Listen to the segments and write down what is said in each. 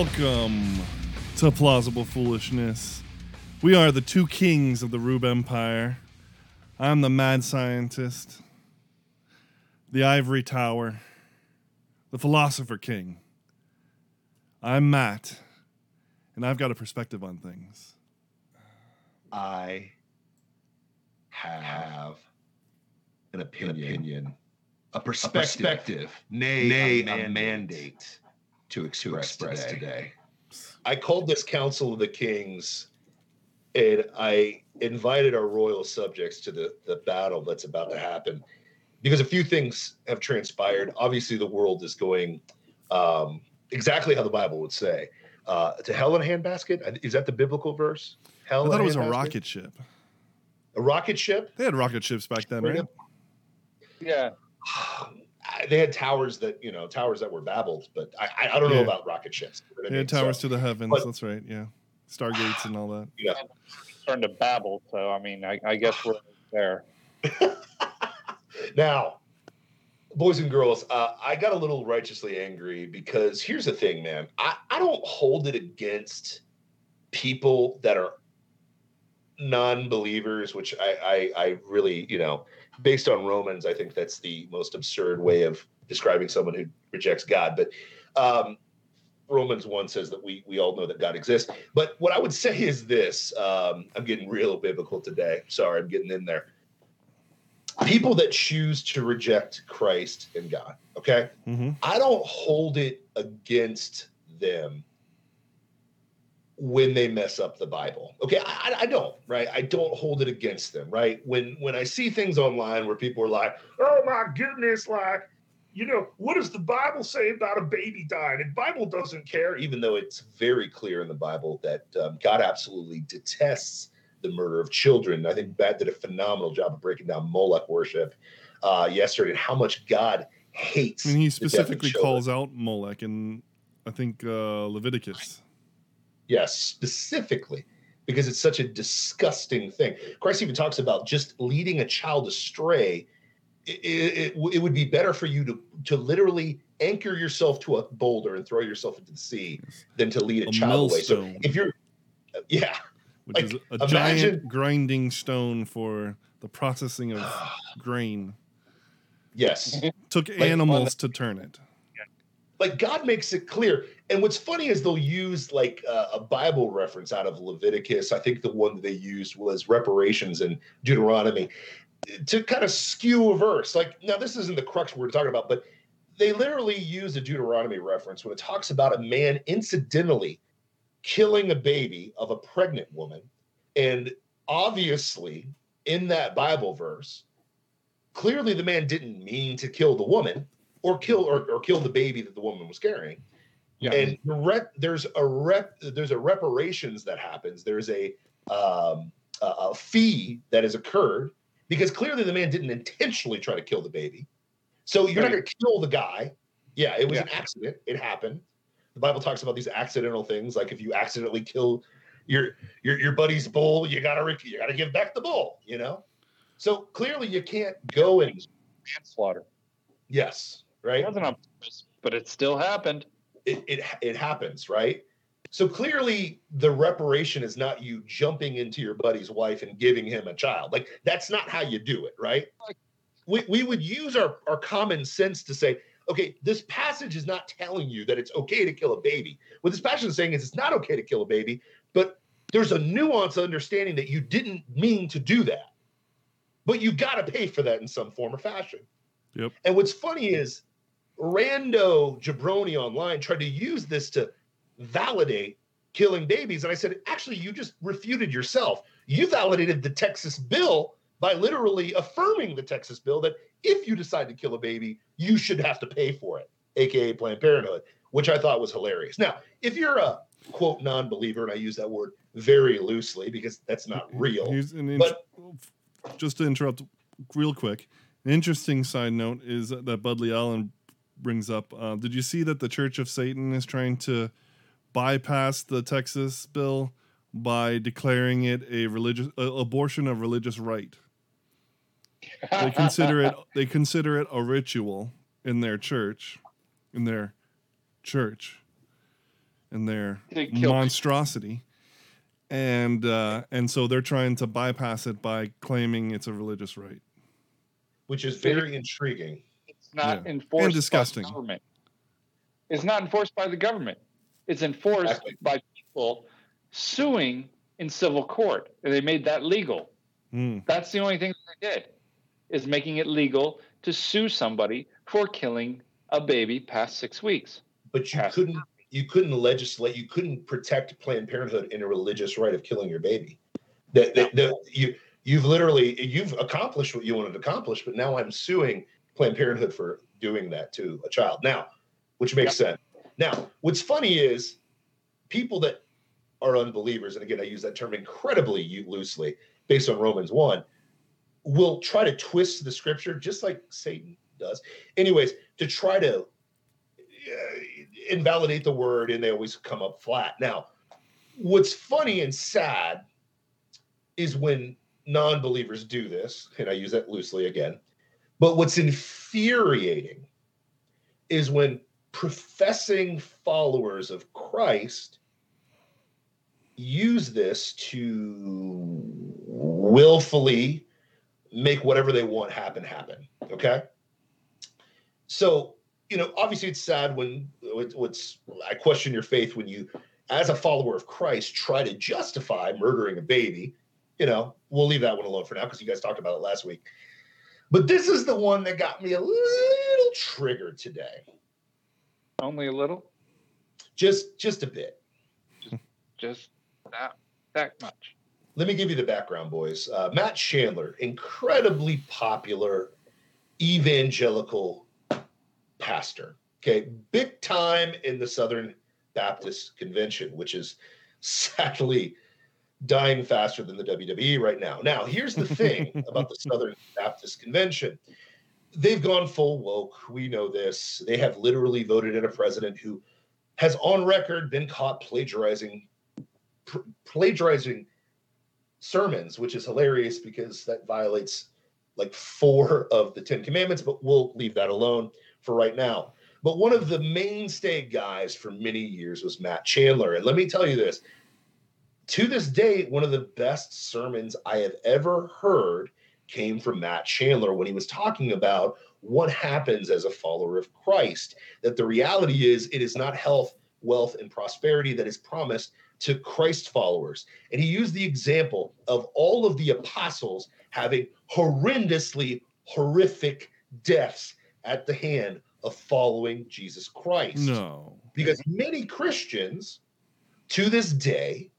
Welcome to Plausible Foolishness. We are the two kings of the Rube Empire. I'm the mad scientist, the ivory tower, the philosopher king. I'm Matt, and I've got a perspective on things. I have an opinion, a perspective, nay, nay a, mandate to express, today. today. I called this Council of the Kings, and I invited our royal subjects to the, the battle that's about to happen because a few things have transpired. Obviously, the world is going um, exactly how the Bible would say. Uh, to hell in a handbasket? Is that the biblical verse? Hell I thought it was a rocket ship. A rocket ship? They had rocket ships back then, right? Yeah. they had towers that you know towers that were babbled, but I I don't know about rocket ships. You know they had towers so, to the heavens. But, that's right. Yeah, stargates and all that. Yeah, starting to babble. So I mean, I, I guess we're there. now, boys and girls, uh, I got a little righteously angry because here's the thing, man. I I don't hold it against people that are non-believers, which I, I I really you know based on Romans, I think that's the most absurd way of describing someone who rejects God. But um, Romans 1 says that we we all know that God exists. But what I would say is this um, I'm getting real biblical today. Sorry, I'm getting in there. People that choose to reject Christ and God, okay? Mm-hmm. I don't hold it against them when they mess up the Bible. Okay, I, I, don't, right? I don't hold it against them, right? When when I see things online where people are like, "Oh my goodness, like, you know, what does the Bible say about a baby dying?" And the Bible doesn't care, even though it's very clear in the Bible that um, God absolutely detests the murder of children. I think Matt did a phenomenal job of breaking down Moloch worship uh, yesterday and how much God hates. I mean, he specifically calls out Moloch in, I think, uh, Leviticus. Yes, specifically because it's such a disgusting thing. Christ even talks about just leading a child astray. It, it, it, would be better for you to to literally anchor yourself to a boulder and throw yourself into the sea than to lead a, a child away. So if you're, uh, yeah, which like, is a imagine, giant grinding stone for the processing of grain. Yes, took like, animals to turn it like God makes it clear. And what's funny is they'll use like a Bible reference out of Leviticus. I think the one that they used was reparations in Deuteronomy to kind of skew a verse. Like now, this isn't the crux we're talking about, but they literally use a Deuteronomy reference when it talks about a man incidentally killing a baby of a pregnant woman. And obviously, in that Bible verse, clearly the man didn't mean to kill the woman or kill or, or kill the baby that the woman was carrying. Yeah. And the rep, there's a rep there's a reparations that happens. There's a um, a fee that has occurred because clearly the man didn't intentionally try to kill the baby. So you're right. not going to kill the guy. Yeah, it was yeah. an accident. It happened. The Bible talks about these accidental things, like if you accidentally kill your your your buddy's bull, you gotta you gotta give back the bull. You know. So clearly you can't go and manslaughter. Yes, right? It wasn't on purpose, but it still happened. It, it it happens, right? So clearly, the reparation is not you jumping into your buddy's wife and giving him a child. Like that's not how you do it, right? We we would use our our common sense to say, okay, this passage is not telling you that it's okay to kill a baby. What this passage is saying is it's not okay to kill a baby, but there's a nuance understanding that you didn't mean to do that, but you got to pay for that in some form or fashion. Yep. And what's funny is rando jabroni online tried to use this to validate killing babies. And I said, actually, you just refuted yourself. You validated the Texas bill by literally affirming the Texas bill that if you decide to kill a baby, you should have to pay for it, aka Planned Parenthood, which I thought was hilarious. Now, if you're a quote non-believer, and I use that word very loosely because that's not real. but just to interrupt real quick, an interesting side note is that Budley Allen brings up. Uh, did you see that the Church of Satan is trying to bypass the Texas bill by declaring it a religious abortion of religious right? They consider it they consider it a ritual in their church, in their church, in their monstrosity. And uh, and so they're trying to bypass it by claiming it's a religious right. which is very intriguing. It's not Yeah. enforced And disgusting. by the government. It's not enforced by the government. It's enforced Exactly. by people suing in civil court. And they made that legal. Mm. That's the only thing that they did is making it legal to sue somebody for killing a baby past six weeks. But you Yes. couldn't you couldn't legislate you couldn't protect Planned Parenthood in a religious right of killing your baby. That that, that you you've literally you've accomplished what you wanted to accomplish, but now I'm suing Planned Parenthood for doing that to a child. Now, which makes sense. Now, what's funny is people that are unbelievers, and again, I use that term incredibly loosely based on Romans 1, will try to twist the scripture just like Satan does. Anyways, to try to uh, invalidate the word, and they always come up flat. Now, what's funny and sad is when non believers do this, and I use that loosely again. But what's infuriating is when professing followers of Christ use this to willfully make whatever they want happen happen. Okay. So, you know, obviously it's sad when what- what's I question your faith when you, as a follower of Christ, try to justify murdering a baby. You know, we'll leave that one alone for now because you guys talked about it last week. But this is the one that got me a little triggered today. Only a little, Just just a bit. just just that that much. Let me give you the background, boys. Uh, Matt Chandler, incredibly popular evangelical pastor. Okay, big time in the Southern Baptist Convention, which is sadly dying faster than the WWE right now. Now, here's the thing about the Southern Baptist Convention. They've gone full woke. We know this. They have literally voted in a president who has on record been caught plagiarizing pr- plagiarizing sermons, which is hilarious because that violates like four of the Ten Commandments, but we'll leave that alone for right now. But one of the mainstay guys for many years was Matt Chandler. And let me tell you this to this day, one of the best sermons I have ever heard came from Matt Chandler when he was talking about what happens as a follower of Christ. That the reality is, it is not health, wealth, and prosperity that is promised to Christ followers. And he used the example of all of the apostles having horrendously horrific deaths at the hand of following Jesus Christ. No. Because many Christians to this day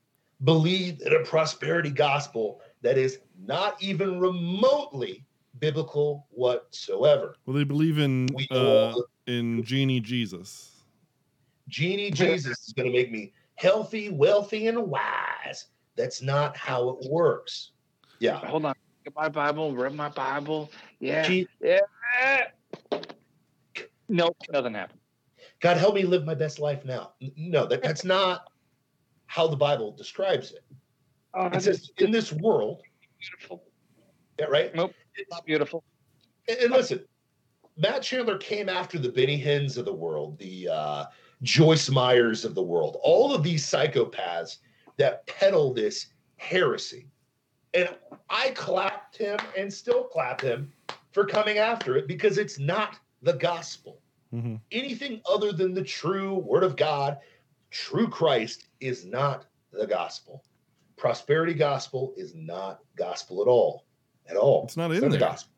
believe in a prosperity gospel that is not even remotely biblical whatsoever. Well, they believe in We uh, in genie Jesus. Genie Jesus is going to make me healthy, wealthy, and wise. That's not how it works. Yeah. Hold on. Get my Bible. Read my Bible. Yeah. Gee, Yeah. Nope. Nothing happened. God help me live my best life now. No, that, that's not how the Bible describes it. Oh, It that's says in this world, beautiful. yeah, right? Nope. Not beautiful. And, and listen, Matt Chandler came after the Benny Hinns of the world, the uh, Joyce Meyers of the world, all of these psychopaths that peddle this heresy. And I clapped him and still clap him for coming after it because it's not the gospel. hmm Anything other than the true word of God, true Christ, is not the gospel. Prosperity gospel is not gospel at all. At all. It's not It's in not the gospel.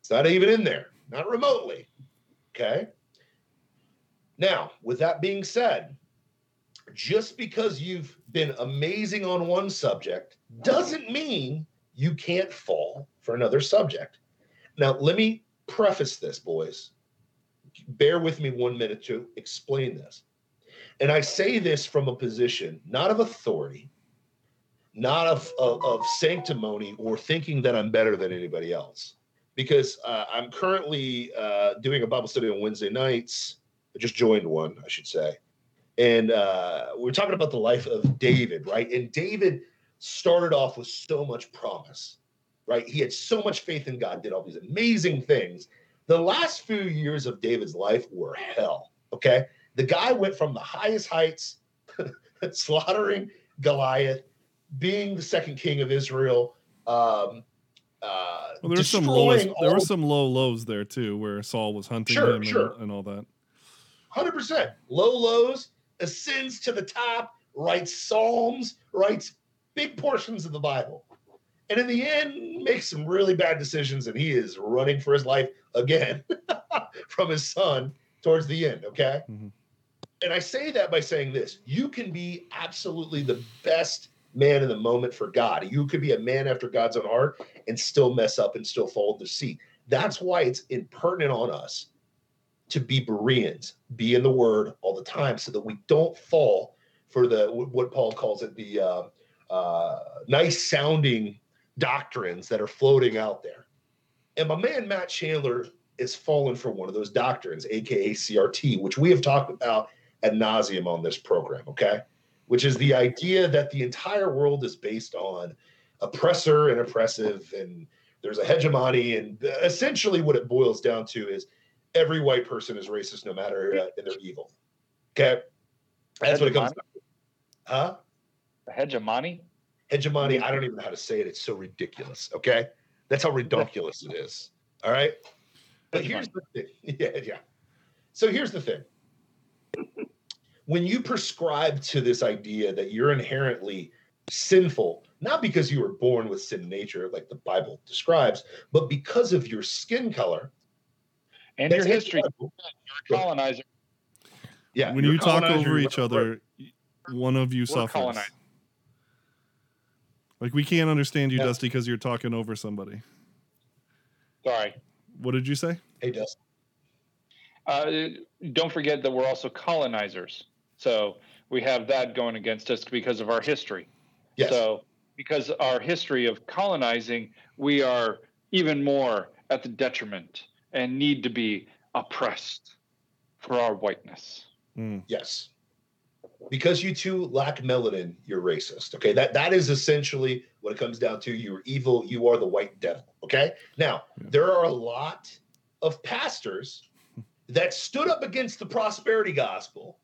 It's not even in there, not remotely. Okay. Now, with that being said, just because you've been amazing on one subject doesn't mean you can't fall for another subject. Now, let me preface this, boys. Bear with me one minute to explain this. And I say this from a position not of authority, not of, of, of sanctimony or thinking that I'm better than anybody else. Because uh, I'm currently uh, doing a Bible study on Wednesday nights. I just joined one, I should say. And uh, we're talking about the life of David, right? And David started off with so much promise, right? He had so much faith in God, did all these amazing things. The last few years of David's life were hell, okay? The guy went from the highest heights slaughtering Goliath, being the second king of Israel. Um, uh, Well, there were some there were some low lows there too, where Saul was hunting Sure, him sure. And, and all that. Hundred percent. Low lows, ascends to the top, writes psalms, writes big portions of the Bible, and in the end makes some really bad decisions, and he is running for his life again from his son towards the end. Okay, Mhm. And I say that by saying this: you can be absolutely the best man in the moment for God. You could be a man after God's own heart and still mess up and still fall into deceit. That's why it's impertinent on us to be Bereans, be in the Word all the time, so that we don't fall for the what Paul calls it the uh, uh, nice sounding doctrines that are floating out there. And my man Matt Chandler is fallen for one of those doctrines, aka CRT, which we have talked about ad nauseum on this program. Okay, which is the idea that the entire world is based on oppressor and oppressive, and there's a hegemony, and essentially what it boils down to is every white person is racist no matter uh, and they're evil. Okay, that's what it comes. down to. Huh? The hegemony. Hegemony. I don't even know how to say it. It's so ridiculous. Okay, that's how ridiculous it is. All right. But here's the thing. Yeah, yeah. So here's the thing. When you prescribe to this idea that you're inherently sinful, not because you were born with sin nature, like the Bible describes, but because of your skin color, And your history. anti-Bible. You're a colonizer. Yeah. when you're talk over each other, one of you suffers. colonized. Like we can't understand you, Yeah. Dusty, because you're talking over somebody. Sorry. What did you say? Hey, Dustin. Uh, don't forget that we're also colonizers. So we have that going against us because of our history. Yes. So, because our history of colonizing, we are even more at the detriment and need to be oppressed for our whiteness. Mm. Yes. Because you two lack melanin, you're racist. Okay. That that is essentially what it comes down to. You're evil, you are the white devil. Okay. Now, Yeah. there are a lot of pastors that stood up against the prosperity gospel.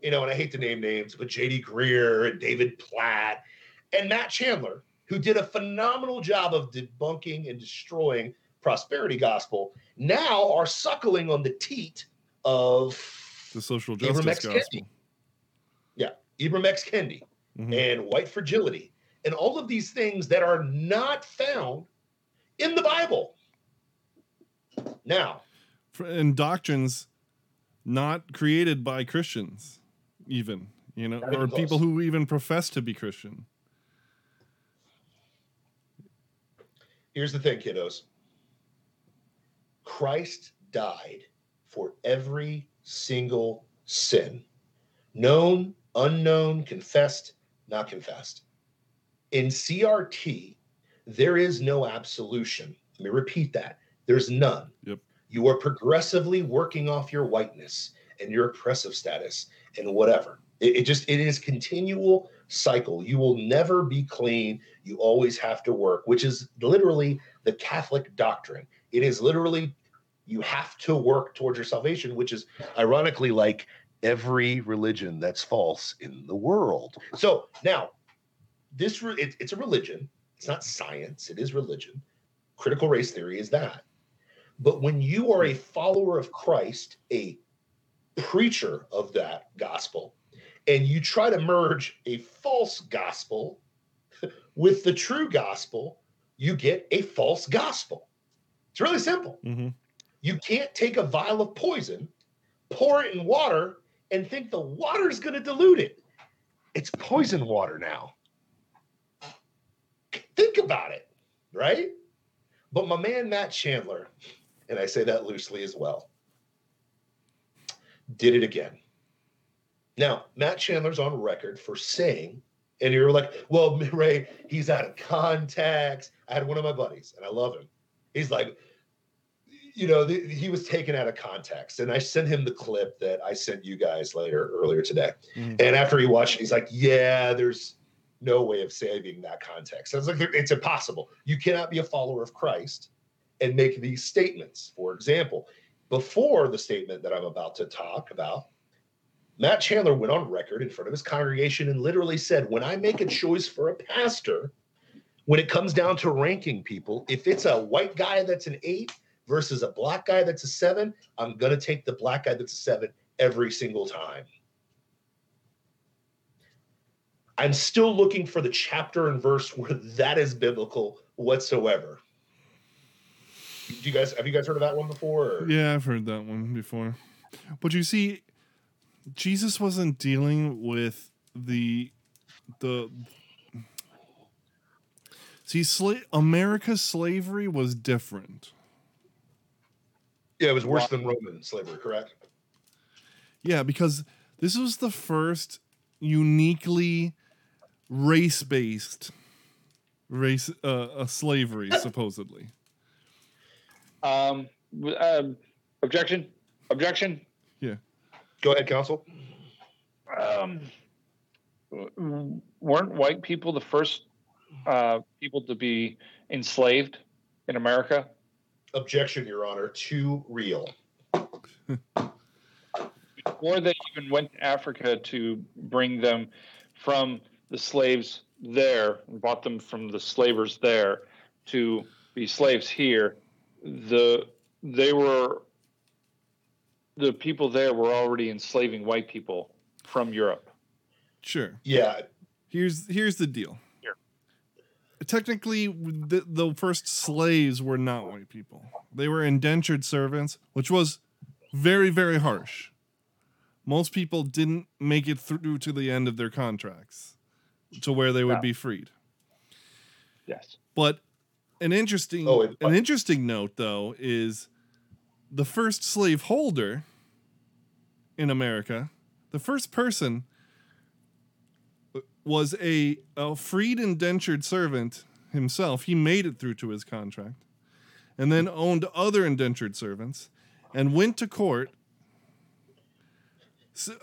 You know, and I hate to name names, but JD Greear and David Platt and Matt Chandler, who did a phenomenal job of debunking and destroying prosperity gospel, now are suckling on the teat of The social Ibram justice gospel. Kendi. gospel. Ibram X. Kendi Mhm. and white fragility and all of these things that are not found in the Bible. Now, And doctrines not created by Christians, even you know, or even people who even profess to be Christian. here's the thing, kiddos Christ died for every single sin, known, unknown, confessed, not confessed. In CRT, there is no absolution. Let me repeat that. There's none. Yep. You are progressively working off your whiteness and your oppressive status and whatever. It, it just it is continual cycle. You will never be clean. You always have to work, which is literally the Catholic doctrine. It is literally you have to work towards your salvation, which is ironically like every religion that's false in the world. So now, this re- it, it's a religion. It's not science. It is religion. Critical race theory is that. But when you are a follower of Christ, a preacher of that gospel, and you try to merge a false gospel with the true gospel, you get a false gospel. It's really simple. hmm You can't take a vial of poison, pour it in water, and think the water is going to dilute it. It's poison water now. Think about it, right? But my man Matt Chandler, and I say that loosely as well, did it again. Now, Matt Chandler's on record for saying, and you're like, well, Ray, he's out of context. I had one of my buddies, and I love him. He's like, you know, the, he was taken out of context. And I sent him the clip that I sent you guys later, earlier today. Mhm. And after he watched it, he's like, yeah, there's no way of saving that context. I was like, it's impossible. You cannot be a follower of Christ and make these statements. For example, before the statement that I'm about to talk about, Matt Chandler went on record in front of his congregation and literally said, When I make a choice for a pastor, when it comes down to ranking people, if it's a white guy that's an eight versus a black guy that's a seven, I'm going to take the black guy that's a seven every single time. I'm still looking for the chapter and verse where that is biblical whatsoever. Do you guys have you guys heard of that one before? Or? Yeah, I've heard that one before. But you see, Jesus wasn't dealing with the the see sla- America's slavery was different. Yeah, it was worse than Roman slavery, correct? Yeah, because this was the first uniquely race-based race uh, uh slavery supposedly. Um, um, objection. Objection. Yeah. Go ahead, counsel. Um, weren't white people the first uh, people to be enslaved in America? Objection, Your Honor. Too real. Before they even went to Africa to bring them from the slaves there, bought them from the slavers there to be slaves here, the they were the people there were already enslaving white people from Europe. Sure. Yeah, Here's here's the deal. Here. Technically, the, the first slaves were not white people. They were indentured servants, which was very very harsh. Most people didn't make it through to the end of their contracts, to where they would No. be freed. Yes. But an interesting Oh, it- an interesting note though is the first slave holder in America, the first person uh, was a, a freed indentured servant himself. He made it through to his contract and then owned other indentured servants and went to court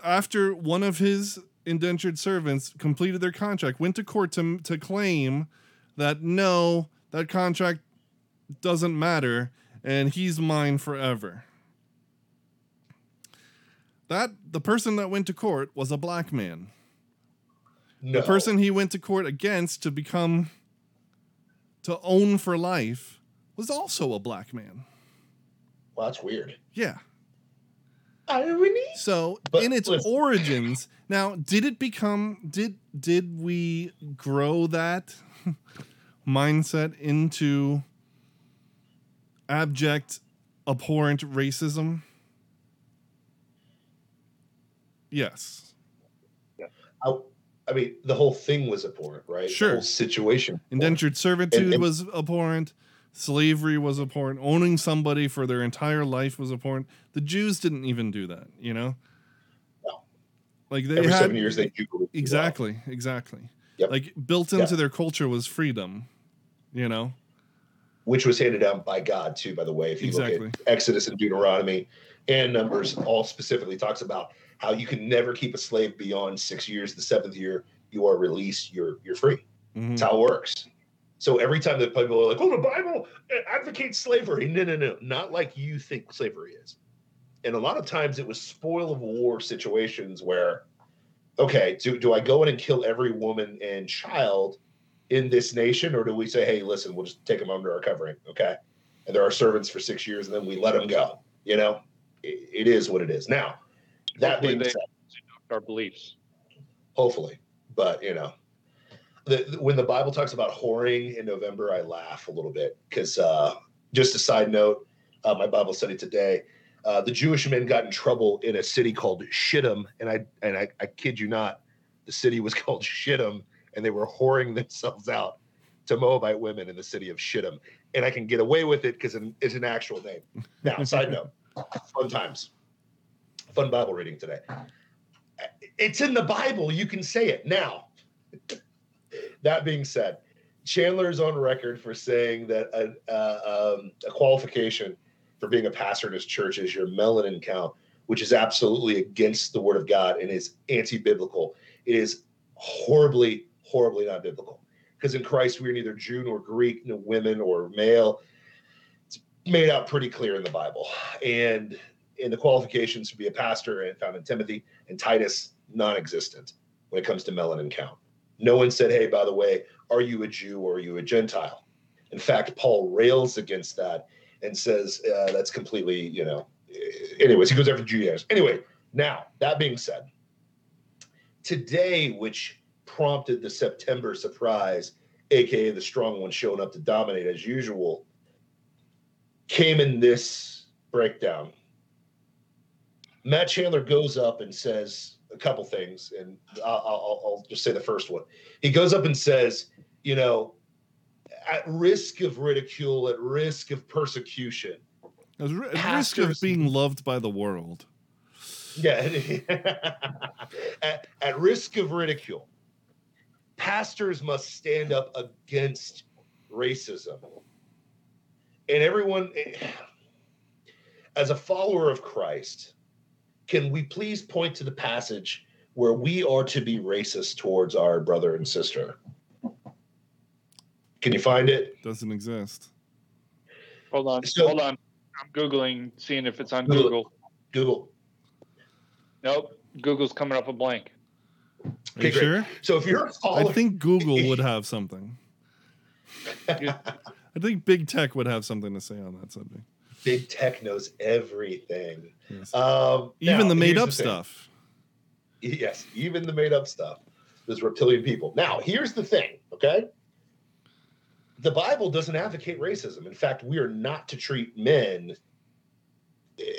after one of his indentured servants completed their contract went to court to, to claim that no that contract doesn't matter and he's mine forever that the person that went to court was a black man no. the person he went to court against to become to own for life was also a black man Well, that's weird. yeah Irony. so But in its listen. origins now did it become did did we grow that mindset into abject abhorrent racism yes I, I mean, the whole thing was abhorrent, right? Sure. The whole situation. indentured servitude And- and- was abhorrent slavery was abhorrent owning somebody for their entire life was abhorrent the jews didn't even do that you know No. like they Every had seven years, they do exactly exactly Yep. like built into Yeah. their culture was freedom you know which was handed down by God too. By the way, if you Exactly. look at Exodus and Deuteronomy and Numbers, all specifically talks about how you can never keep a slave beyond six years. The seventh year, you are released. You're you're free. Mhm. That's how it works. So every time that people are like, "Oh, the Bible advocates slavery," no, no, no, not like you think slavery is. And a lot of times, it was spoil of war situations where, okay, do do I go in and kill every woman and child in this nation, or do we say, "Hey, listen, we'll just take them under our covering," okay? And they're our servants for six years, and then we let them go. You know, it, it is what it is. Now, that Hopefully being said our beliefs. hopefully but you know the, the- when the bible talks about whoring in november i laugh a little bit because uh, just a side note uh, my bible study today uh, the jewish men got in trouble in a city called shittim and i and I, I kid you not the city was called shittim and they were whoring themselves out to moabite women in the city of shittim and i can get away with it because it's an actual name now side note fun times fun bible reading today it's in the Bible. You can say it now. that being said, Chandler is on record for saying that a, uh, um, a qualification for being a pastor in his church is your melanin count, which is absolutely against the word of God and is anti biblical. It is horribly, horribly not biblical. Because in Christ, we are neither Jew nor Greek, nor women or male. It's made out pretty clear in the Bible. And in the qualifications to be a pastor and found in Timothy and Titus, non-existent when it comes to melanin count. No one said, "Hey, by the way, are you a Jew or are you a Gentile?" In fact, Paul rails against that and says uh, that's completely, you know. Anyways, he goes after Judaizers. Anyway, now that being said, today, which prompted the September surprise, aka the strong one showing up to dominate as usual, came in this breakdown. Matt Chandler goes up and says a couple things, and I'll, I'll, I'll just say the first one. He goes up and says, you know, at risk of ridicule, at risk of persecution. At ri- risk of being loved by the world. Yeah. at, at risk of ridicule, pastors must stand up against racism. And everyone, as a follower of Christ, can we please point to the passage where we are to be racist towards our brother and sister? Can you find it? Doesn't exist. Hold on. So- hold on. I'm Googling, seeing if it's on Google. Google. Google. Nope. Google's coming up a blank. Are Okay, you great. sure? So if you're I think Google would have something. I think big tech would have something to say on that subject. big tech knows everything. Yes. Um, Even now, the made up thing. stuff. Yes, even the made up stuff. There's reptilian people. Now, here's the thing, okay? The Bible doesn't advocate racism. In fact, we are not to treat men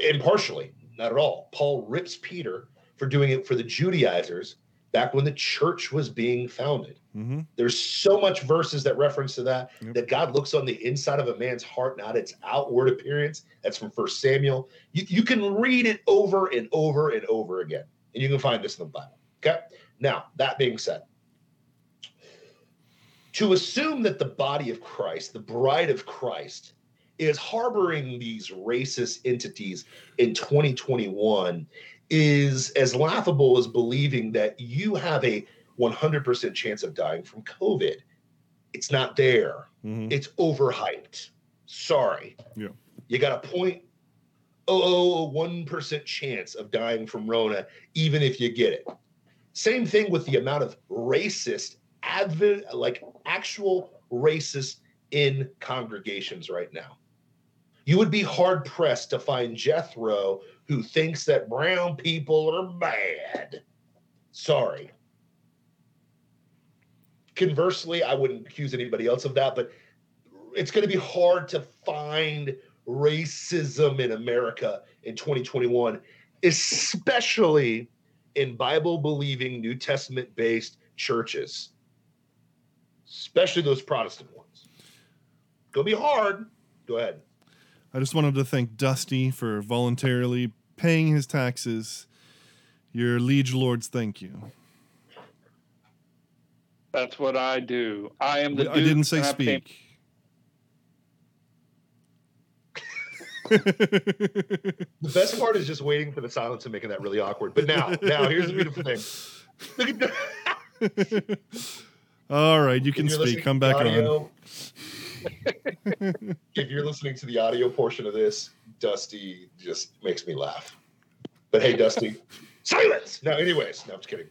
impartially, not at all. Paul rips Peter for doing it for the Judaizers back when the church was being founded. hmm There's so much verses that reference to that Yep. that God looks on the inside of a man's heart, not its outward appearance. That's from First Samuel. You, you can read it over and over and over again, and you can find this in the Bible. Okay. Now that being said, to assume that the body of Christ, the bride of Christ, is harboring these racist entities in 2021 is as laughable as believing that you have a 100% chance of dying from COVID. It's not there. hmm It's overhyped. Sorry. Yeah. You got a point oh one percent chance of dying from Rona, even if you get it. Same thing with the amount of racist advent like actual racist in congregations right now. You would be hard pressed to find Jethro who thinks that brown people are bad. Sorry. Conversely, I wouldn't accuse anybody else of that, but it's going to be hard to find racism in America in 2021, especially in Bible believing, New Testament based churches, especially those Protestant ones. It's Gonna be hard. Go ahead. I just wanted to thank Dusty for voluntarily paying his taxes. Your liege lords, thank you. That's what I do. I am the. I didn't say and I pay- speak. The best part is just waiting for the silence and making that really awkward. But now, now here's the beautiful thing. Look at that. All right, you can If you're listening speak. Come to the back on. If you're listening to the audio portion of this, Dusty just makes me laugh. But hey, Dusty, silence. No, anyways, no, I'm just kidding.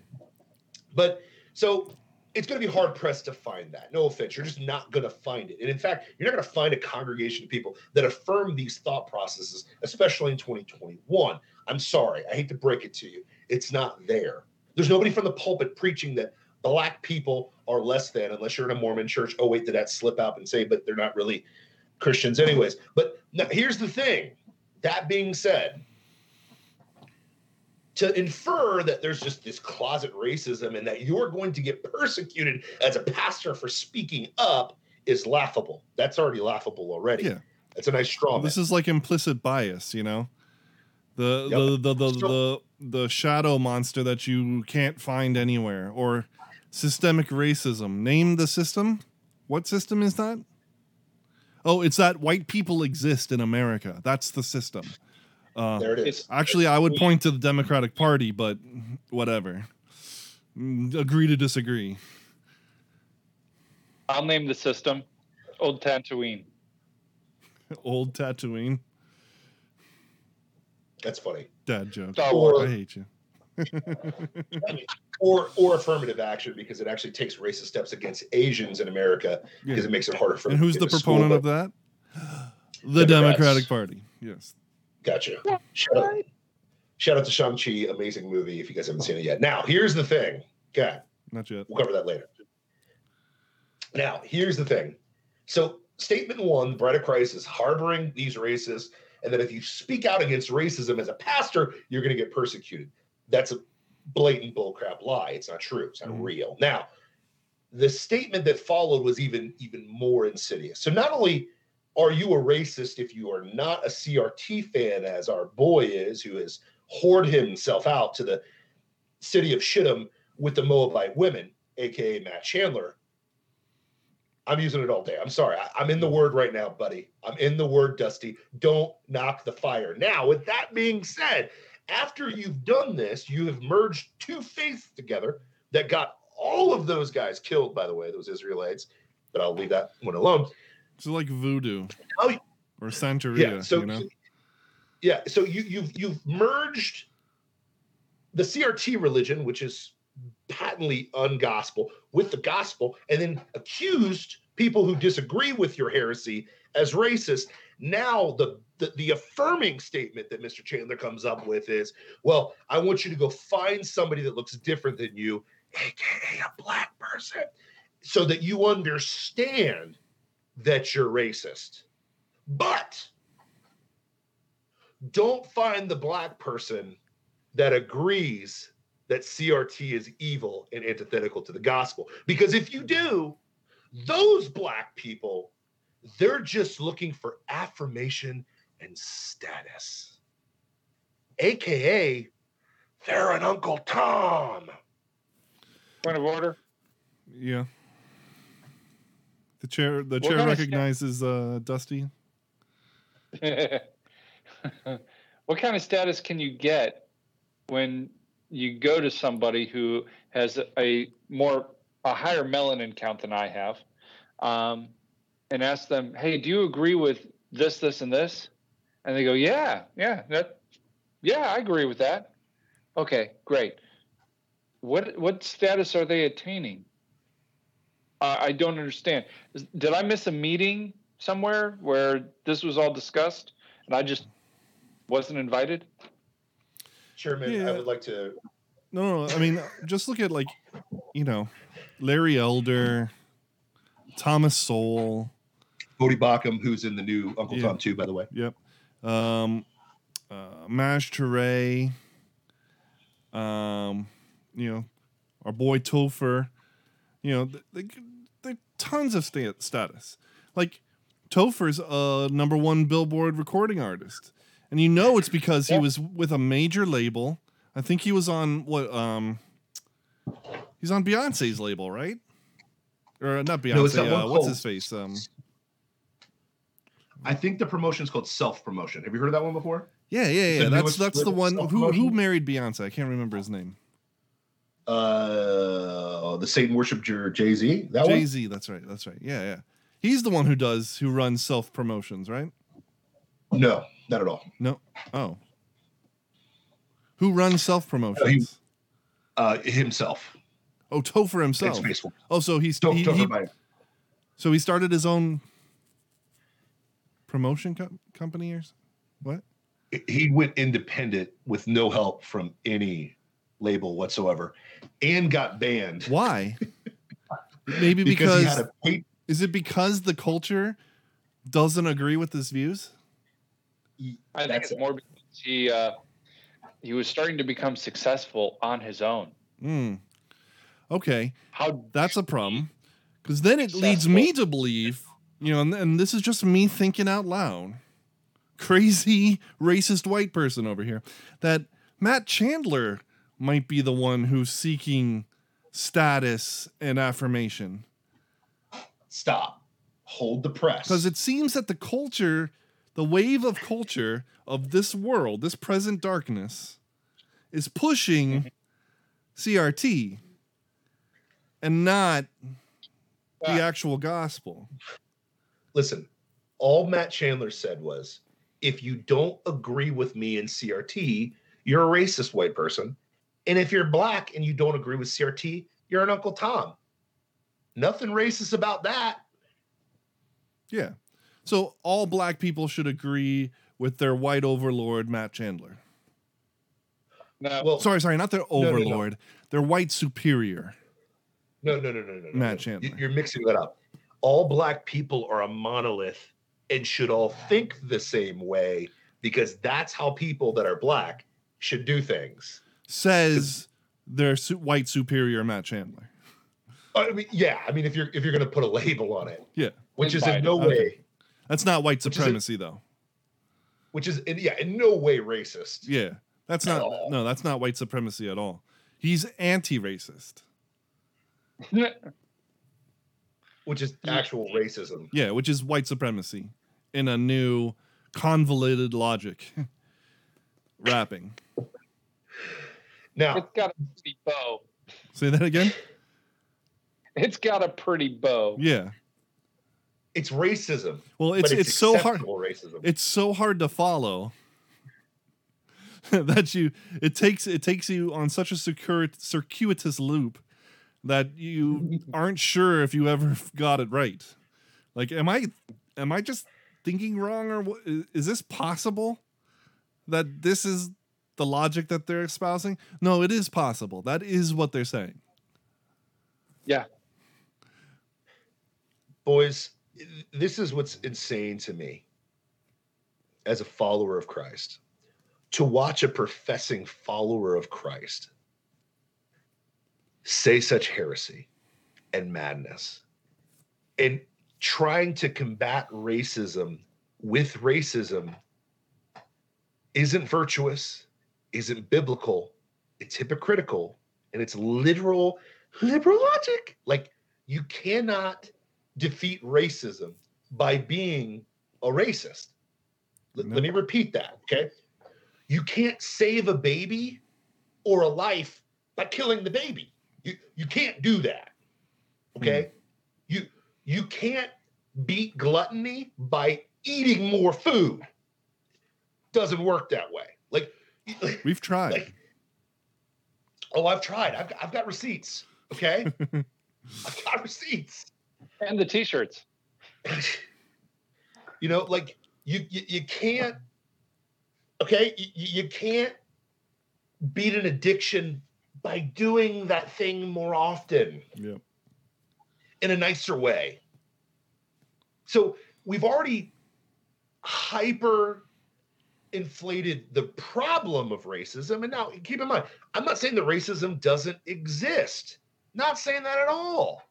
But so it's going to be hard pressed to find that. No offense, you're just not going to find it. And in fact, you're not going to find a congregation of people that affirm these thought processes, especially in 2021. I'm sorry, I hate to break it to you, it's not there. There's nobody from the pulpit preaching that black people are less than unless you're in a Mormon church. Oh, wait, did that slip out and say, but they're not really Christians, anyways. But now here's the thing that being said, to infer that there's just this closet racism and that you're going to get persecuted as a pastor for speaking up is laughable. That's already laughable already. Yeah. That's a nice straw man. This is like implicit bias, you know. The Yep. the the the, the the shadow monster that you can't find anywhere, or systemic racism. Name the system. What system is that? Oh, it's that white people exist in America. That's the system. Uh, there it is. Actually, I would point to the Democratic Party, but whatever. Mm, Agree to disagree. I'll name the system. Old Tatooine. Old Tatooine. That's funny. Dad joke. Star Or- Wars. I hate you. Or or affirmative action because it actually takes racist steps against Asians in America Yeah. because it makes it harder for And who's the to school, proponent of that? The Democrats. Democratic Party. Yes. Gotcha. Shout out, shout out to Shang-Chi, amazing movie if you guys haven't seen it yet. Now, here's the thing. Okay, Not yet. we'll cover that later. Now, here's the thing. So, statement one, Bride of Christ is harboring these racists, and that if you speak out against racism as a pastor, you're going to get persecuted. That's a blatant bullcrap lie. It's not true. It's not Mhm. real. Now, the statement that followed was even even more insidious. So, not only are you a racist if you are not a CRT fan, as our boy is, who has whored himself out to the city of Shittim with the Moabite women, aka Matt Chandler. I'm using it all day. I'm sorry. I, I'm in the word right now, buddy. I'm in the word, Dusty. Don't knock the fire. Now, with that being said, after you've done this, you have merged two faiths together that got all of those guys killed, by the way, those Israelites. But I'll leave that one alone. So like voodoo. Oh, Or Santeria, yeah so you know? yeah so you you've you've merged the crt religion which is patently ungospel with the gospel and then accused people who disagree with your heresy as racist now the the, the affirming statement that mr chandler comes up with is well i want you to go find somebody that looks different than you aka a black person so that you understand that you're racist but don't find the black person that agrees that CRT is evil and antithetical to the gospel. Because if you do, those black people, they're just looking for affirmation and status. AKA, they're an Uncle Tom. Point of order. Yeah. The chair the What chair kind sta- recognizes uh Dusty. what kind of status can you get when you go to somebody who has a more a higher melanin count than I have, um, and ask them, "Hey, do you agree with this, this, and this?" And they go, "Yeah, yeah, that, yeah, I agree with that." Okay, great. What what status are they attaining? Uh, I don't understand. Did I miss a meeting somewhere where this was all discussed and I just wasn't invited? Chairman, Yeah. I would like to. No, no, I mean just look at like you know, Larry Elder, Thomas Sowell, Voddie Baucham, who's in the new Uncle Yeah. Tom 2, by the way. Yep. Um, uh, Mash Teray. Um, you know, our boy Topher. You know, th- they, they tons of sta- status. Like Topher's a number one Billboard recording artist, and you know it's because he was with a major label. I think he was on what um, he's on Beyonce's label, right? Or not Beyonce. one uh, what's his face? Um, I think the promotion is called self promotion. Have you heard of that one before? Yeah, yeah, yeah. The That's that's the one who who married Beyonce. I can't remember his name. Uh, the Satan worshiper Jay Z. That Jay. Z. That's right. That's right. Yeah, yeah. He's the one who does who runs self promotions, right? No, not at all. No. Oh. Who runs self promotions? Uh, himself. Oh, Topher himself. Oh, so he's Don't, he, remind so he started his own promotion co- company or what? He went independent with no help from any label whatsoever, and got banned Why? Maybe because, because, he had a pay- is it because the culture doesn't agree with his views? I think That's it's it. more because he uh, he was starting to become successful on his own. Hmm. Okay. How That's a problem. Because then it leads me to believe, you know, and, and this is just me thinking out loud, crazy racist white person over here, that Matt Chandler might be the one who's seeking status and affirmation. stop, hold the press. Because it seems that the culture, the wave of culture of this world, this present darkness, is pushing mm-hmm. CRT and not the actual gospel. Listen, all Matt Chandler said was if you don't agree with me in CRT, you're a racist white person. And if you're black and you don't agree with CRT, you're an Uncle Tom. Nothing racist about that. Yeah. So all black people should agree with their white overlord, Matt Chandler. No, Well, Sorry, sorry, not their no, no. overlord, their white superior, no, no, no, no, no, no. Matt no. Chandler. You're mixing that up. All black people are a monolith and should all think the same way because that's how people that are black should do things. says their su- white superior, Matt Chandler. I mean, yeah. I mean, if you're if you're going to put a label on it, Yeah. which is Fine. in no Okay. way, That's not white Which a- supremacy, though. which is in, yeah, in no way racist. Yeah. That's not, all. no, that's not white supremacy at all. He's anti racist. which is Yeah. actual racism. Yeah, which is white supremacy in a new convoluted logic. Rapping. Now, it's got a pretty bow. Say that again? It's got a pretty bow. Yeah. it's racism, Well, it's but it's, so hard. racism. It's so hard to follow that you it takes it takes you on such a circuit, circuitous loop that you aren't sure if you ever got it right. Like, am I am I just thinking wrong, or what, is, is this possible? That this is the logic that they're espousing? No, it is possible. That is what they're saying. Yeah. Boys, this is what's insane to me as a follower of Christ. To watch a professing follower of Christ say such heresy and madness and trying to combat racism with racism isn't virtuous, isn't biblical, it's hypocritical, and it's literal liberal logic. Like you cannot defeat racism by being a racist. L- No. Let me repeat that, okay? You can't save a baby or a life by killing the baby. You you can't do that. Okay? Hmm. You you can't beat gluttony by eating more food. Doesn't work that way. Like, like We've tried. like oh i've tried i've, I've got receipts okay i've got receipts And the t-shirts. you know like you you, you can't okay you, you can't beat an addiction by doing that thing more often yeah. in a nicer way. So we've already hyper inflated the problem of racism. And now keep in mind i'm not saying that racism doesn't exist. Not saying that at all.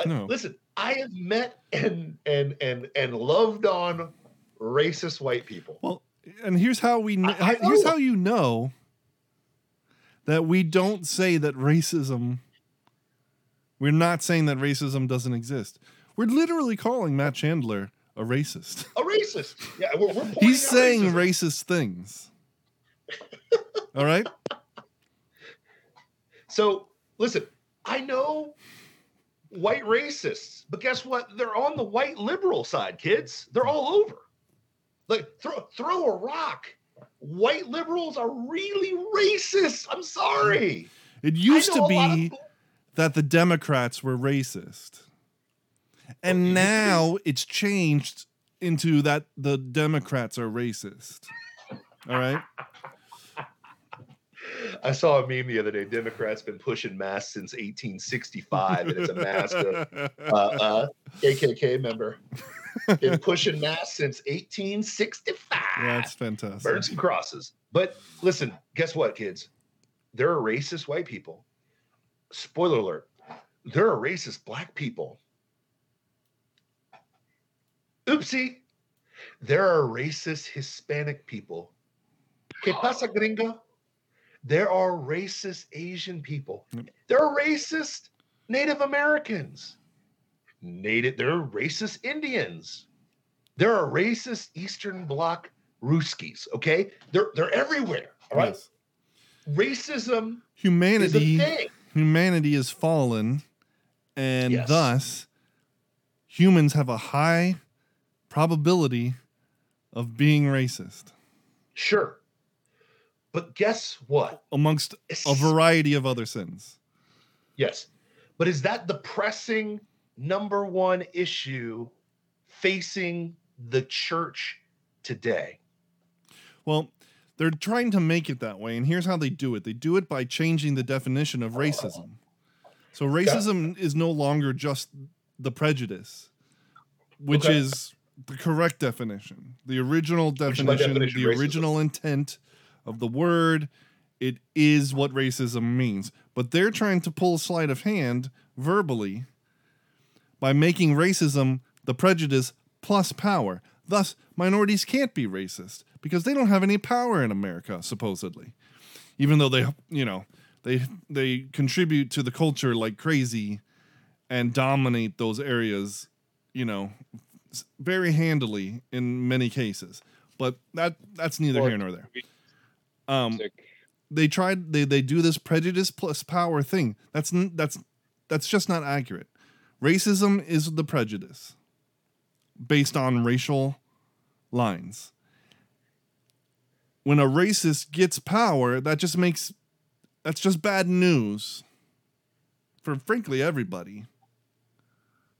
Uh, listen i have met and and and and loved on racist white people. Well, and here's how we kn- I- I here's how you know that we don't say that racism we're not saying that racism doesn't exist. We're literally calling Matt Chandler a racist. a racist yeah we're, we're He's saying racism. racist things. All right? So listen, I know white racists, but guess what? They're on the white liberal side, kids. They're all over. Like throw throw a rock. White liberals are really racist. I'm sorry. It used to lot of be that the Democrats were racist. And it used to be. now it's changed into that the Democrats are racist. All right? I saw a meme the other day. Democrats been pushing masks since 1865, and it's a mask of uh, uh, KKK member. Been pushing masks since 1865. Yeah, That's fantastic. burn and crosses. But listen, guess what, kids? There are racist white people. Spoiler alert: there are racist black people. Oopsie, there are racist Hispanic people. ¿Qué pasa, gringo? There are racist Asian people. There are racist Native Americans. Native, there are racist Indians. There are racist Eastern Bloc Ruskies. Okay, they're they're everywhere. All right, Yes. racism is a Humanity thing. humanity is fallen and Yes. thus humans have a high probability of being racist Sure. But guess what? amongst a variety of other sins. Yes. But is that the pressing number one issue facing the church today? Well, they're trying to make it that way, and here's how they do it. They do it by changing the definition of racism. So racism is no longer just the prejudice, which Okay. is the correct definition. The original definition, definition the racism. original intent of the word, it is what racism means. But they're trying to pull a sleight of hand verbally by making racism the prejudice plus power. Thus, minorities can't be racist because they don't have any power in America, supposedly. Even though they, you know, they they contribute to the culture like crazy and dominate those areas, you know, very handily in many cases. But that that's neither Or- here nor there. Um, Sick. they tried they they do this prejudice plus power thing. That's that's that's just not accurate. Racism is the prejudice based on racial lines. When a racist gets power, that just makes that's just bad news for frankly everybody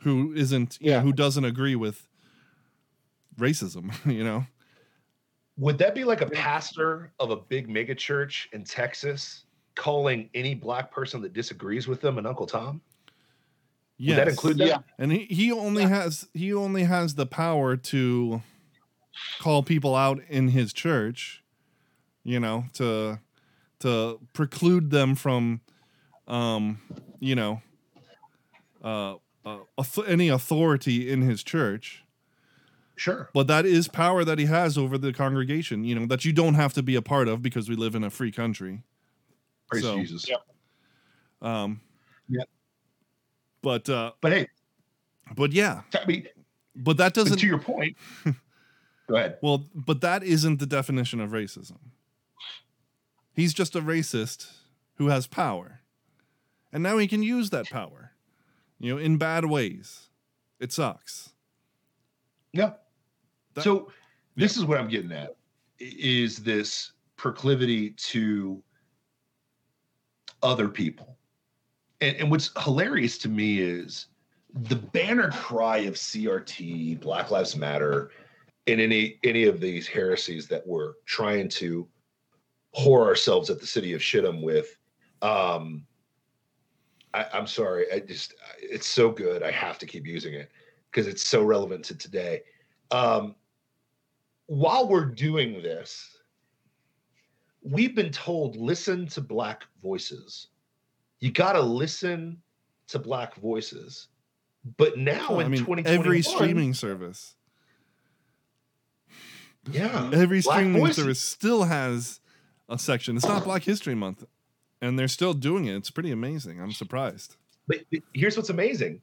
who isn't you know, Yeah. who doesn't agree with racism, you know. Would that be like a pastor of a big mega church in Texas calling any black person that disagrees with them an Uncle Tom? Would that include that? Yeah. and he, he only has he only has the power to call people out in his church you know to to preclude them from um you know uh, uh any authority in his church Sure. but that is power that he has over the congregation you know that you don't have to be a part of because we live in a free country Praise So- Jesus. Yeah. um Yeah. but uh But hey, but yeah I mean, but that doesn't to your point, go ahead. Well, but that isn't the definition of racism. He's just a racist who has power. And now he can use that power, you know, in bad ways. It sucks. Yeah. That- so this is what I'm getting at is this proclivity to other people. And, and what's hilarious to me is the banner cry of CRT, Black Lives Matter, and any any of these heresies that we're trying to whore ourselves at the city of Shittim with. Um, I, I'm sorry, I just it's so good. I have to keep using it because it's so relevant to today. Um, while we're doing this, we've been told listen to black voices. You got to listen to black voices. But now Oh, in I mean, 2021, every streaming service, yeah, every streaming voices. service still has a section. It's not Black History Month, and they're still doing it. It's pretty amazing. I'm surprised. But but here's what's amazing: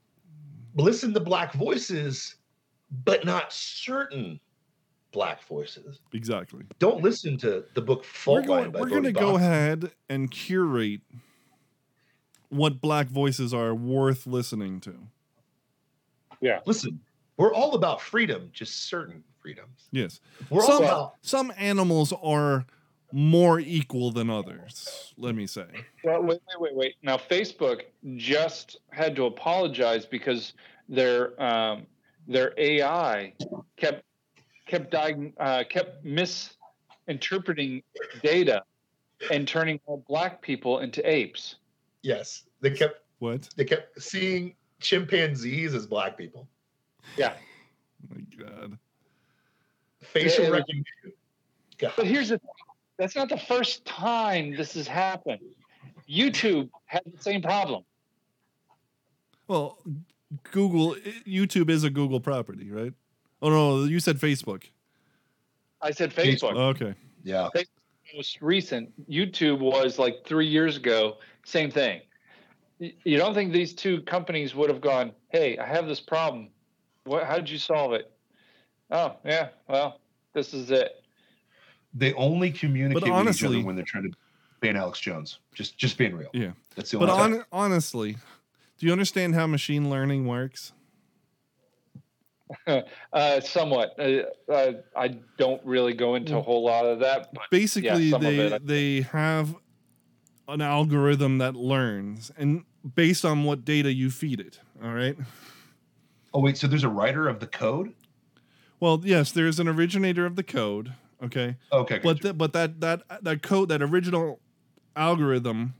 listen to black voices, but not certain black voices. Exactly. Don't listen to the book We're Fault going, Line by we're going to go ahead and curate what black voices are worth listening to. Yeah. Listen, we're all about freedom, just certain freedoms. Yes. We're all about some animals are more equal than others, let me say. Well, wait, wait, wait, wait. Now, Facebook just had to apologize because their um, their AI kept kept diag- uh, kept misinterpreting data and turning all black people into apes. yes. They kept What? they kept seeing chimpanzees as black people. Yeah, Oh my God. Facial Yeah, recognition. God. but here's the thing: that's not the first time this has happened. YouTube had the same problem. Well, Google, YouTube is a Google property, right? Oh, no, you said Facebook. I said Facebook. Facebook. Okay. Yeah. most recent YouTube was like three years ago. Same thing. You don't think these two companies would have gone, "Hey, I have this problem. What? How did you solve it?" Oh, yeah. Well, this is it. They only communicate with each other when they're trying to ban Alex Jones. Just just being real. Yeah. That's the only time. on, honestly, do you understand how machine learning works? uh, somewhat. Uh, uh, I don't really go into a whole lot of that. But Basically, some of they it, I- they have an algorithm that learns, and based on what data you feed it. All right. Oh wait, so there's a writer of the code? Well, yes, there's an originator of the code. Okay. Okay, but gotcha. th- but that that that code that original algorithm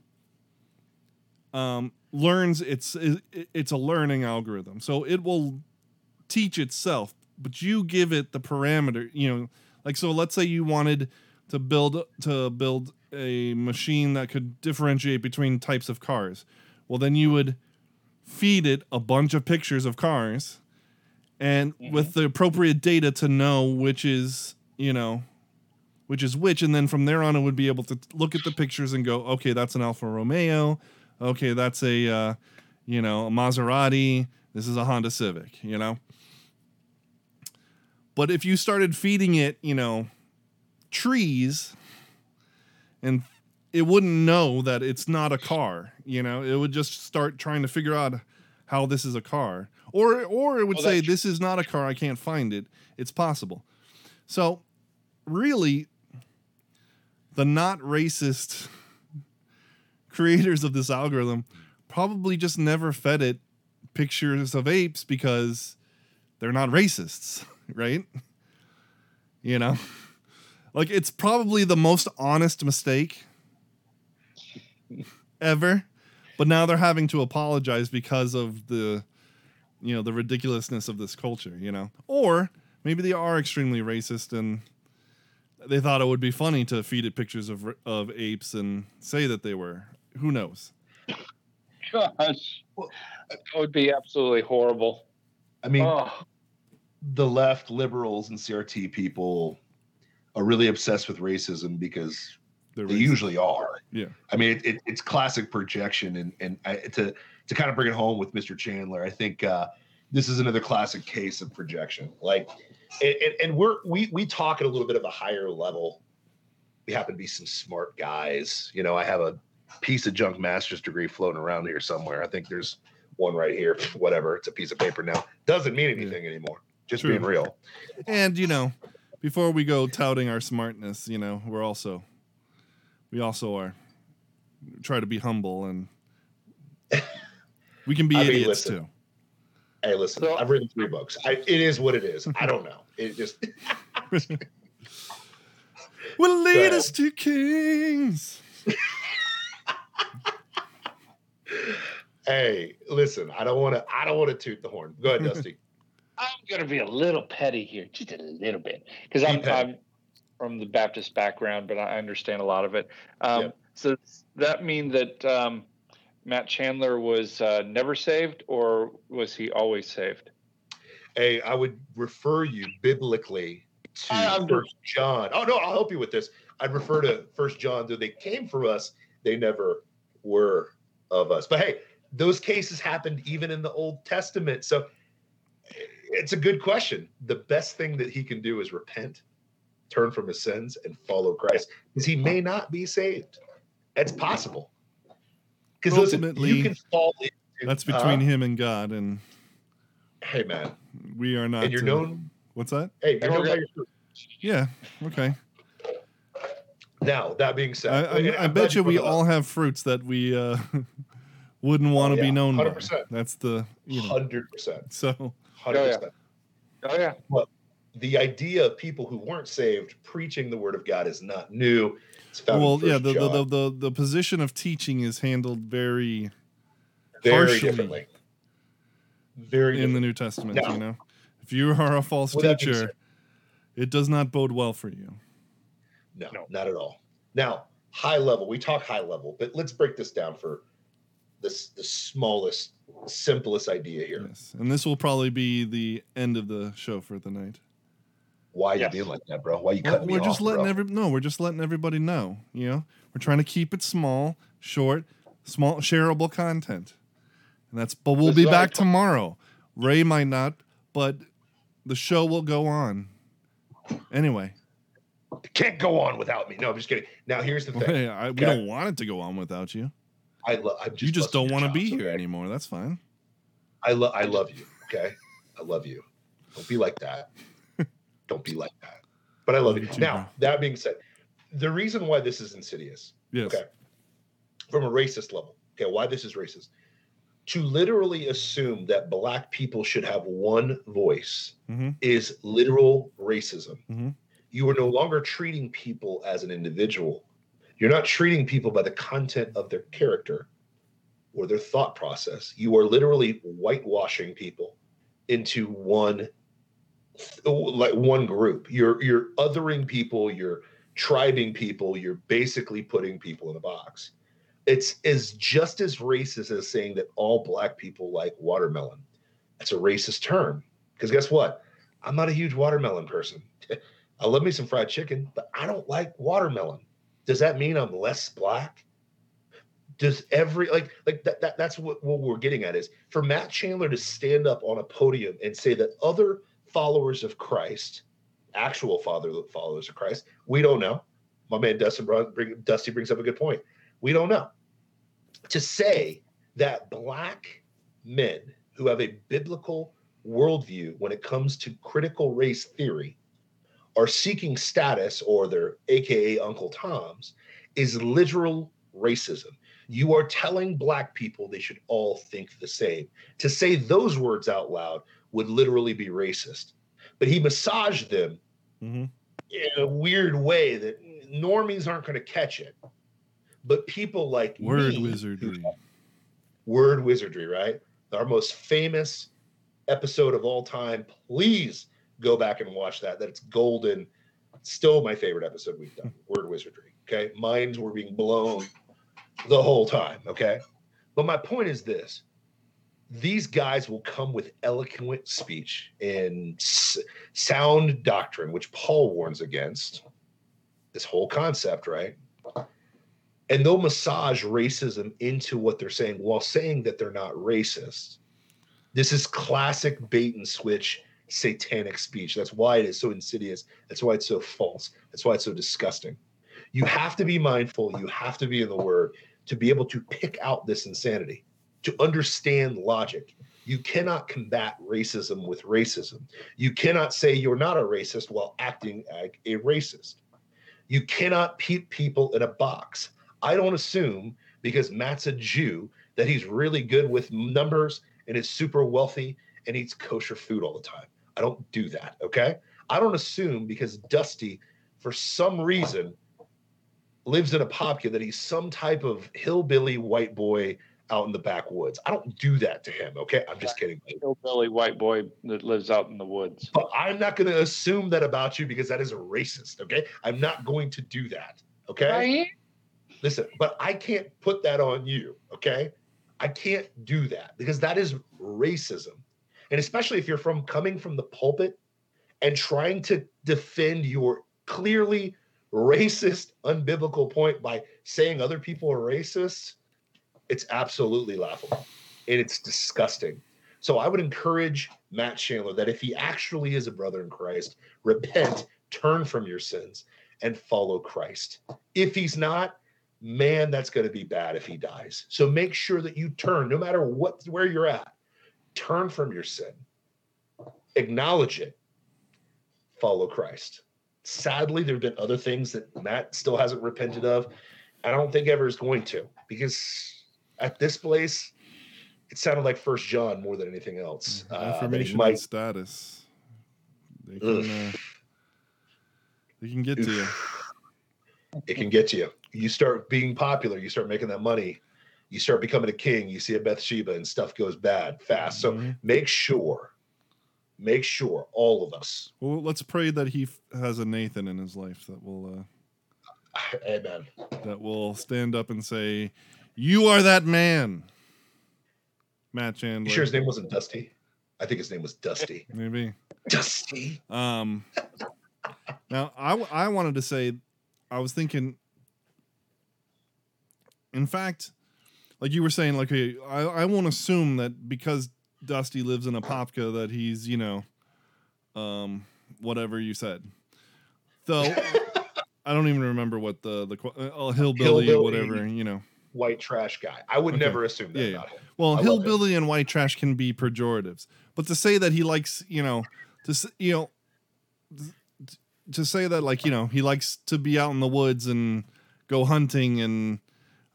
um, learns it's it, it's a learning algorithm so it will teach itself but you give it the parameter you know like so let's say you wanted to build to build a machine that could differentiate between types of cars. Well then you would feed it a bunch of pictures of cars and with the appropriate data to know which is you know which is which, and then from there on, it would be able to look at the pictures and go, okay, that's an Alfa Romeo, okay, that's a, uh, you know, a Maserati, this is a Honda Civic, you know. But if you started feeding it, you know, trees, and it wouldn't know that it's not a car, you know, it would just start trying to figure out how this is a car, or or it would Well, say this is not a car, I can't find it. It's possible. So really the not racist creators of this algorithm probably just never fed it pictures of apes because they're not racists, right? You know? Like it's probably the most honest mistake ever, but now they're having to apologize because of the you know, the ridiculousness of this culture, you know. Or maybe they are extremely racist and they thought it would be funny to feed it pictures of of apes and say that they were. Who knows? Gosh, Well, that would be absolutely horrible. I mean, oh, the left, liberals, and CRT people are really obsessed with racism because They're they racist. usually are. Yeah. I mean, it, it, it's classic projection, and and I, to to kind of bring it home with Mr. Chandler, I think uh, this is another classic case of projection. Like, and, and, and we're we we talk at a little bit of a higher level. We happen to be some smart guys. You know, I have a piece of junk master's degree floating around here somewhere. I think there's one right here. Whatever, it's a piece of paper now. Doesn't mean anything anymore. Just True. being real. And you know, before we go touting our smartness, you know, we're also we also are try to be humble and we can be I mean, idiots listen. too. Hey, listen, So- I've written three books. I, it is what it is. I don't know. It just Will lead ahead. us to kings. hey, listen. I don't want to. I don't want to toot the horn. Go ahead, Dusty. I'm going to be a little petty here, just a little bit, because I'm, I'm from the Baptist background, but I understand a lot of it. Um, Yep. So does that mean that um, Matt Chandler was uh, never saved, or was he always saved? hey, I would refer you biblically to I'm First John. Oh no, I'll help you with this. I'd refer to First John. Though they came from us, they never were of us. But hey, those cases happened even in the Old Testament. So it's a good question. The best thing that he can do is repent, turn from his sins, and follow Christ, because he may not be saved. It's possible. Because listen, Ultimately, you can fall. Into, That's between uh, him and God, and Hey man, we are not. and you're uh, known. What's that? Hey, you're known by your. Yeah. Okay. Now, that being said, I, I, I bet you we all have fruits that we uh, wouldn't want to Oh, yeah, be known by. 100%. That's the up. you know. Hundred percent, So Oh, hundred yeah. percent. Oh yeah, The idea of people who weren't saved preaching the word of God is not new. It's found well, yeah, the, the the the the position of teaching is handled very very partially differently. Very in the. New Testament. No. You know, if you are a false With that teacher, it does not bode well for you. No, No. not at all. Now, high level. We talk high level, but let's break this down for this the smallest, simplest idea here. Yes, and this will probably be the end of the show for the night. Why Yes. you being like that, bro? Why you Well, cutting me we're off, just letting bro? every no, we're just letting everybody know. You know, we're trying to keep it small, short, small, shareable content, and that's. But we'll This be is what I back told- tomorrow. Ray might not, but the show will go on. Anyway, It Can't go on without me. No, I'm just kidding. Now, here's the thing. hey, I, we Okay. don't want it to go on without you. I love. I'm just you just don't want to be here okay? anymore. That's fine. I love. I love you. Okay, I love you. Don't be like that. Don't be like that. But I love, you. now, that being said, the reason why this is insidious Yes. Okay. from a racist level. Okay, why this is racist. To literally assume that black people should have one voice Mhm. is literal racism. Mhm. You are no longer treating people as an individual. You're not treating people by the content of their character or their thought process. You are literally whitewashing people into one like one group. You're you're othering people, you're tribing people, you're basically putting people in a box. It's is just as racist as saying that all black people like watermelon. That's a racist term. Because guess what? I'm not a huge watermelon person. I love me some fried chicken, but I don't like watermelon. Does that mean I'm less black? Does every like like that, that that's what, what we're getting at is for Matt Chandler to stand up on a podium and say that other followers of Christ, actual father followers of Christ, we don't know. My man Dustin brought, bring, Dusty brings up a good point. We don't know. To say that black men who have a biblical worldview when it comes to critical race theory are seeking status or their AKA Uncle Tom's is literal racism. You are telling black people they should all think the same. To say those words out loud would literally be racist. But he massaged them Mhm. in a weird way that normies aren't going to catch it. But people like Word me, who wizardry. Word Wizardry, right? Our most famous episode of all time. Please go back and watch that. That's golden. Still my favorite episode we've done. Word Wizardry. Okay. Minds were being blown the whole time. Okay. But my point is this these guys will come with eloquent speech and s- sound doctrine, which Paul warns against. This whole concept, right? and they'll massage racism into what they're saying while saying that they're not racist. This is classic bait and switch satanic speech. That's why it is so insidious. That's why it's so false. That's why it's so disgusting. You have to be mindful, you have to be in the word to be able to pick out this insanity, to understand logic. You cannot combat racism with racism. You cannot say you're not a racist while acting like a racist. You cannot keep people in a box. I don't assume because Matt's a Jew that he's really good with numbers and is super wealthy and eats kosher food all the time. I don't do that. Okay. I don't assume because Dusty, for some reason, lives in a popka that he's some type of hillbilly white boy out in the backwoods. I don't do that to him. Okay. I'm just kidding. hillbilly white boy that lives out in the woods. But I'm not going to assume that about you because that is a racist. Okay. I'm not going to do that. Okay. Right? Listen, but I can't put that on you, okay? I can't do that because that is racism. And especially if you're from coming from the pulpit and trying to defend your clearly racist, unbiblical point by saying other people are racist, it's absolutely laughable and it's disgusting. So I would encourage Matt Chandler that if he actually is a brother in Christ, repent, turn from your sins, and follow Christ. If he's not, man, that's going to be bad if he dies. So make sure that you turn, no matter what where you're at, turn from your sin, acknowledge it, follow Christ. Sadly, there have been other things that Matt still hasn't repented of. I don't think ever is going to, because at this place, it sounded like First John more than anything else. Uh, that Information might status. They can, uh, they can get to you. it can get to you. You start being popular, you start making that money, you start becoming a king, you see a Bathsheba and stuff goes bad fast. So Mhm. make sure, make sure all of us, Well, let's pray that he f- has a Nathan in his life that will Uh, amen. that will stand up and say, "You are that man." Matt Chandler. You sure his name wasn't Dusty? I think his name was Dusty. Maybe. Dusty. Um, now, I, w- I wanted to say, I was thinking, in fact, like you were saying, like, I, I won't assume that because Dusty lives in a popka that he's, you know, um, whatever you said. Though, I don't even remember what the, the, uh, hillbilly, Hillbilly. whatever, you know. White trash guy. I would Okay. never assume that Yeah, yeah. about him. Well, I hillbilly and white trash can be pejoratives, but to say that he likes, you know, to you know to say that like you know he likes to be out in the woods and go hunting and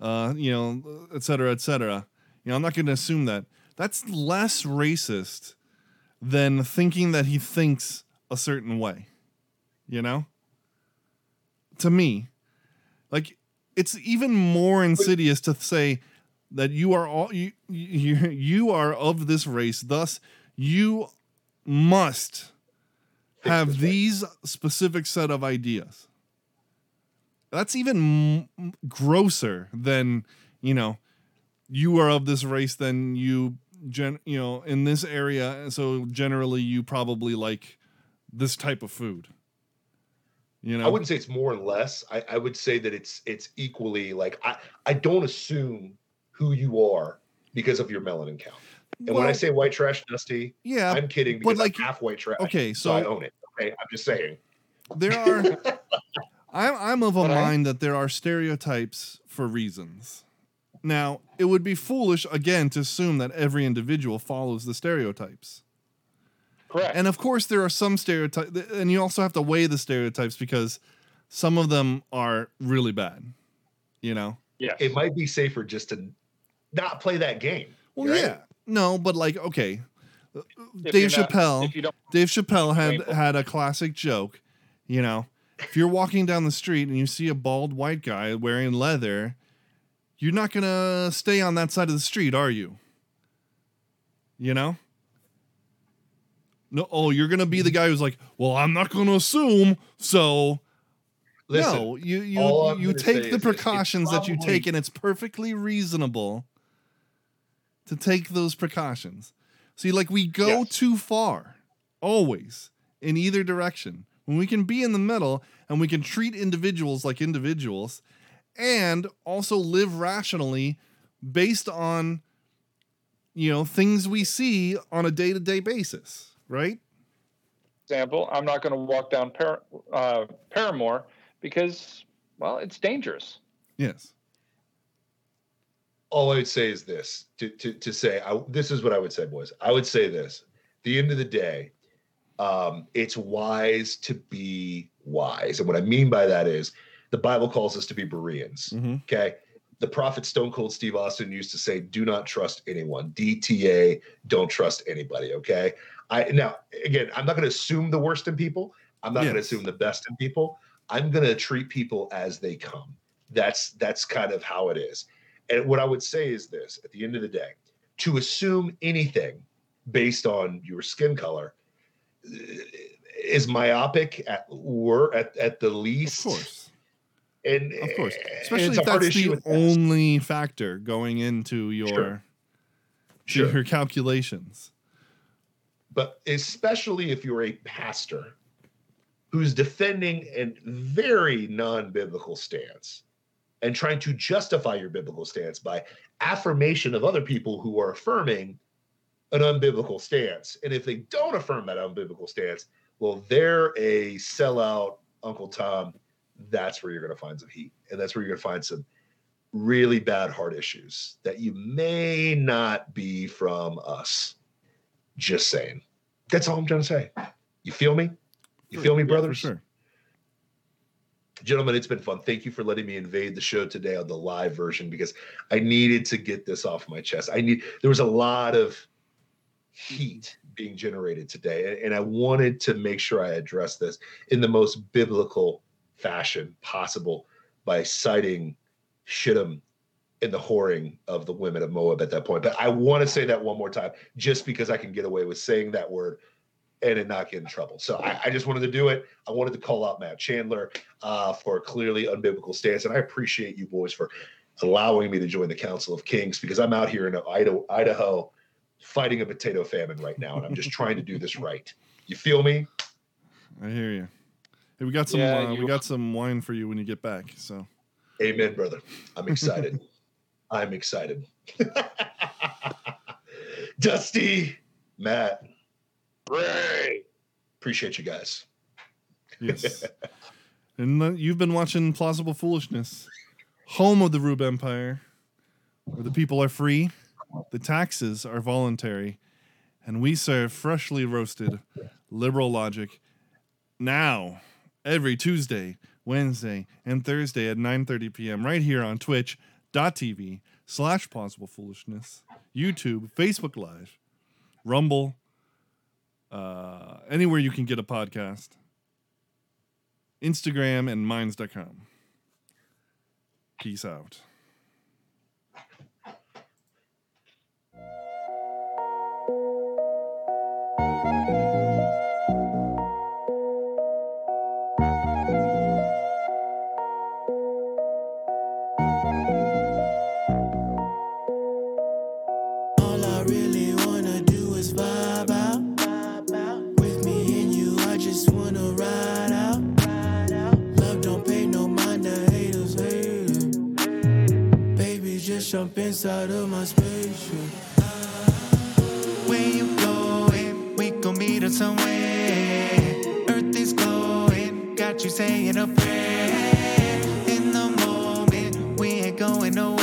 uh you know et cetera et cetera. You know i'm not going to assume that. That's less racist than thinking that he thinks a certain way you know? To me like it's even more insidious to say that you are all you you, you are of this race thus you must have these specific set of ideas that's even m- grosser than you know you are of this race then you gen you know in this area so generally you probably like this type of food you know I wouldn't say it's more and less. I, I would say that it's it's equally like I, I don't assume who you are because of your melanin count. And when I say white trash, Dusty, yeah I'm kidding but like- I'm half white trash. okay so I own it. Okay, I'm just saying. there are I'm I'm of a But I- mind that there are stereotypes for reasons. Now, it would be foolish again to assume that every individual follows the stereotypes. Correct. And of course there are some stereotypes and you also have to weigh the stereotypes because some of them are really bad. You know? Yeah. It might be safer just to not play that game. Well, right? yeah. No, but like okay. If Dave not- Chappelle If you don't, Dave Chappelle had had a classic joke, you know, if you're walking down the street and you see a bald white guy wearing leather, you're not going to stay on that side of the street, are you? You know? No, oh, you're going to be the guy who's like, "Well, I'm not going to assume." So, Listen, no, you you you take the precautions that you take and it's perfectly reasonable to take those precautions. See, like we go Yes. too far always in either direction. When we can be in the middle and we can treat individuals like individuals and also live rationally based on you know things we see on a day-to-day basis, right? example, I'm not going to walk down Par- uh, Paramore because, well, it's dangerous. Yes. all I would say is this to to to say I, this is what I would say, boys. I would say this: the end of the day, um, it's wise to be wise, and what I mean by that is the Bible calls us to be Bereans. Mm-hmm. Okay. The prophet Stone Cold Steve Austin used to say, do not trust anyone. DTA, don't trust anybody. Okay. I now again, I'm not going to assume the worst in people. I'm not going to assume the best in people. I'm going to treat people as they come. That's that's kind of how it is. And what I would say is this at the end of the day, to assume anything based on your skin color is myopic at or at, at the Of least. course. And Of course. Eh, especially if that's the only factor going into your Sure. your Sure. calculations. but especially if you're a pastor who's defending a very non-biblical stance and trying to justify your biblical stance by affirmation of other people who are affirming an unbiblical stance and if they don't affirm that unbiblical stance well they're a sellout uncle tom that's where you're going to find some heat and that's where you're going to find some really bad heart issues that you may not be from us just saying that's all I'm trying to say. You feel me? You feel me, Yeah, brothers? sure. Gentlemen, it's been fun. Thank you for letting me invade the show today on the live version because I needed to get this off my chest. I need there was a lot of heat being generated today, and- and I wanted to make sure I addressed this in the most biblical fashion possible by citing Shittim in the whoring of the women of Moab at that point. But I want to say that one more time, just because I can get away with saying that word and it not get in trouble. So I, I just wanted to do it. I wanted to call out Matt Chandler uh, for a clearly unbiblical stance, and I appreciate you boys for allowing me to join the Council of Kings because I'm out here in Idaho, Idaho fighting a potato famine right now, and I'm just trying to do this right. You feel me? I hear you. Hey, we got some Yeah, uh, we got some wine for you when you get back. So Amen, brother. I'm excited. I'm excited. Dusty, Matt, Ray. appreciate you guys. yes. and uh, you've been watching Plausible Foolishness, home of the Rube Empire, where the people are free, the taxes are voluntary, and we serve freshly roasted liberal logic now every Tuesday, Wednesday, and Thursday at 9:30 p.m. right here on twitch.tv slash possible foolishness, YouTube, Facebook Live, Rumble, uh, anywhere you can get a podcast, Instagram, and minds.com. Peace out. Just jump inside of my spaceship. Where you going? We gon' meet up somewhere. Earth is glowing, got you saying a prayer. In the moment, we ain't going nowhere.